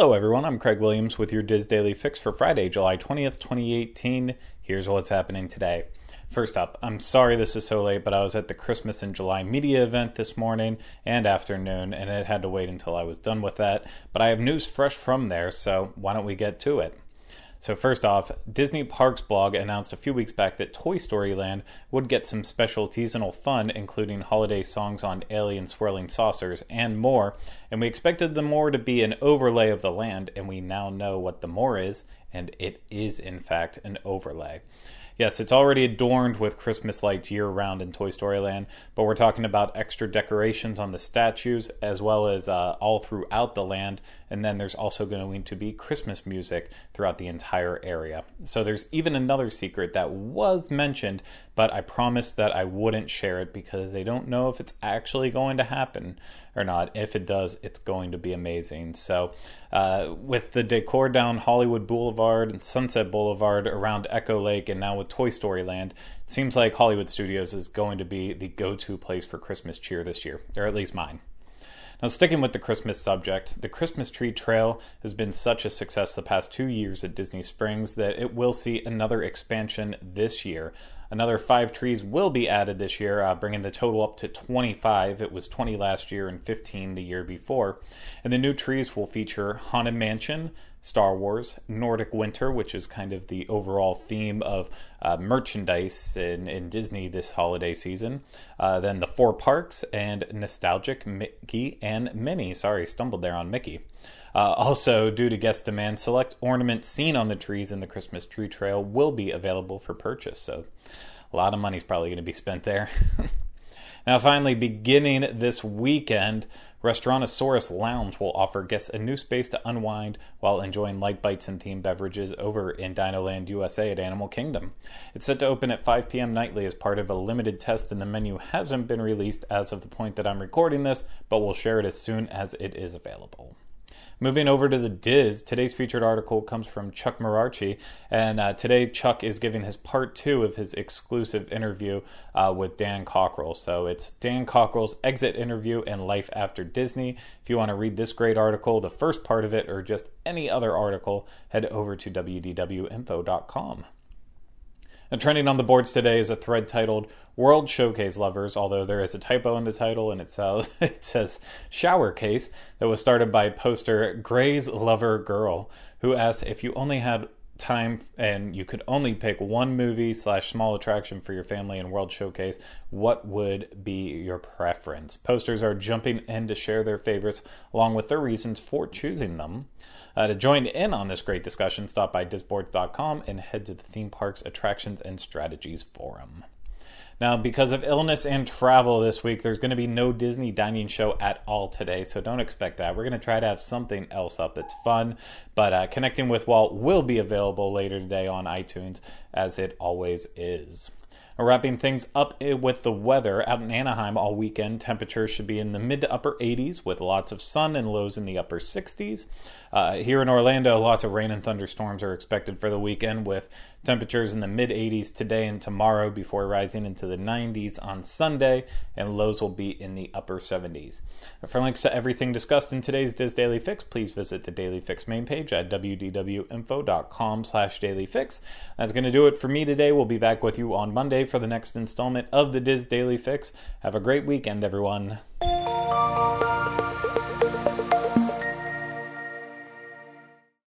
Hello, everyone. I'm Craig Williams with your DIS Daily Fix for Friday, July 20th, 2018. Here's what's happening today. First up, I'm sorry this is so late, but I was at the Christmas in July media event this morning and afternoon, and it had to wait until I was done with that. But I have news fresh from there, so why don't we get to it? So, first off, Disney Parks blog announced a few weeks back that Toy Story Land would get some special seasonal fun, including holiday songs on alien swirling saucers and more. And we expected the more to be an overlay of the land, and we now know what the more is, and it is, in fact, an overlay. Yes, it's already adorned with Christmas lights year round in Toy Story Land, but we're talking about extra decorations on the statues as well as uh, all throughout the land. And then there's also going to be Christmas music throughout the entire area. So there's even another secret that was mentioned, but I promised that I wouldn't share it because they don't know if it's actually going to happen or not. If it does, it's going to be amazing. So, uh, with the decor down Hollywood Boulevard and Sunset Boulevard around Echo Lake, and now with Toy Story Land, it seems like Hollywood Studios is going to be the go to place for Christmas cheer this year, or at least mine. Now, sticking with the Christmas subject, the Christmas Tree Trail has been such a success the past two years at Disney Springs that it will see another expansion this year. Another five trees will be added this year, uh, bringing the total up to 25. It was 20 last year and 15 the year before. And the new trees will feature Haunted Mansion, Star Wars, Nordic Winter, which is kind of the overall theme of uh, merchandise in, in, Disney this holiday season. Uh, then the four parks and Nostalgic Mickey and Minnie. Sorry, stumbled there on Mickey. Uh, also, due to guest demand, select ornaments seen on the trees in the Christmas tree trail will be available for purchase. So, a lot of money is probably going to be spent there. now, finally, beginning this weekend, Restaurantosaurus Lounge will offer guests a new space to unwind while enjoying light bites and themed beverages over in Dinoland USA at Animal Kingdom. It's set to open at 5 p.m. nightly as part of a limited test, and the menu hasn't been released as of the point that I'm recording this, but we'll share it as soon as it is available. Moving over to the DIS, today's featured article comes from Chuck Marachi, and uh, today Chuck is giving his part two of his exclusive interview uh, with Dan Cockerell. So it's Dan Cockerell's exit interview and life after Disney. If you want to read this great article, the first part of it, or just any other article, head over to wdwinfo.com. And trending on the boards today is a thread titled World Showcase Lovers, although there is a typo in the title and it, uh, it says Shower Case, that was started by poster Gray's Lover Girl, who asked if you only had time and you could only pick one movie slash small attraction for your family and World Showcase, what would be your preference? Posters are jumping in to share their favorites along with their reasons for choosing them. Uh, to join in on this great discussion, stop by disboards.com and head to the Theme Parks Attractions and Strategies Forum. Now, because of illness and travel this week, there's going to be no Disney dining show at all today, so don't expect that. We're going to try to have something else up that's fun, but uh, Connecting with Walt will be available later today on iTunes, as it always is. Wrapping things up with the weather out in Anaheim all weekend, temperatures should be in the mid to upper 80s with lots of sun and lows in the upper 60s. Uh, here in Orlando, lots of rain and thunderstorms are expected for the weekend with temperatures in the mid 80s today and tomorrow before rising into the 90s on Sunday, and lows will be in the upper 70s. For links to everything discussed in today's DIS Daily Fix, please visit the Daily Fix main page at wdwinfo.com slash dailyfix. That's going to do it for me today. We'll be back with you on Monday for the next installment of the DIS Daily Fix. Have a great weekend, everyone.